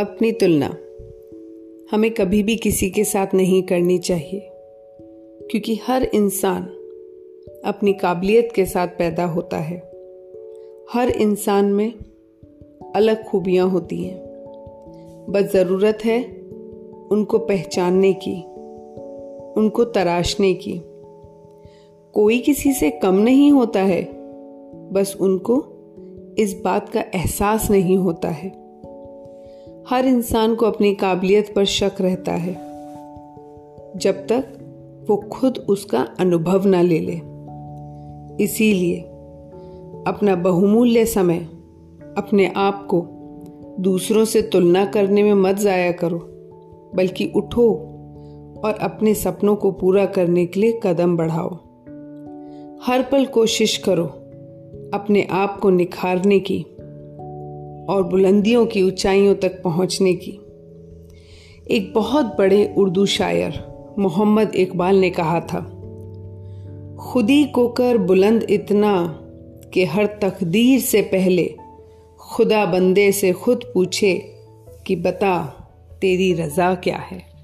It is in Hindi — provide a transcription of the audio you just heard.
अपनी तुलना हमें कभी भी किसी के साथ नहीं करनी चाहिए, क्योंकि हर इंसान अपनी काबिलियत के साथ पैदा होता है। हर इंसान में अलग खूबियाँ होती हैं। बस ज़रूरत है उनको पहचानने की, उनको तराशने की। कोई किसी से कम नहीं होता है, बस उनको इस बात का एहसास नहीं होता है। हर इंसान को अपनी काबिलियत पर शक रहता है, जब तक वो खुद उसका अनुभव ना ले ले। इसीलिए अपना बहुमूल्य समय अपने आप को दूसरों से तुलना करने में मत ज़ाया करो, बल्कि उठो और अपने सपनों को पूरा करने के लिए कदम बढ़ाओ। हर पल कोशिश करो अपने आप को निखारने की। और बुलंदियों की ऊंचाइयों तक पहुँचने की। एक बहुत बड़े उर्दू शायर, मोहम्मद इकबाल ने कहा था, खुदी को कर बुलंद इतना कि हर तकदीर से पहले खुदा बंदे से खुद पूछे कि बता तेरी रजा क्या है?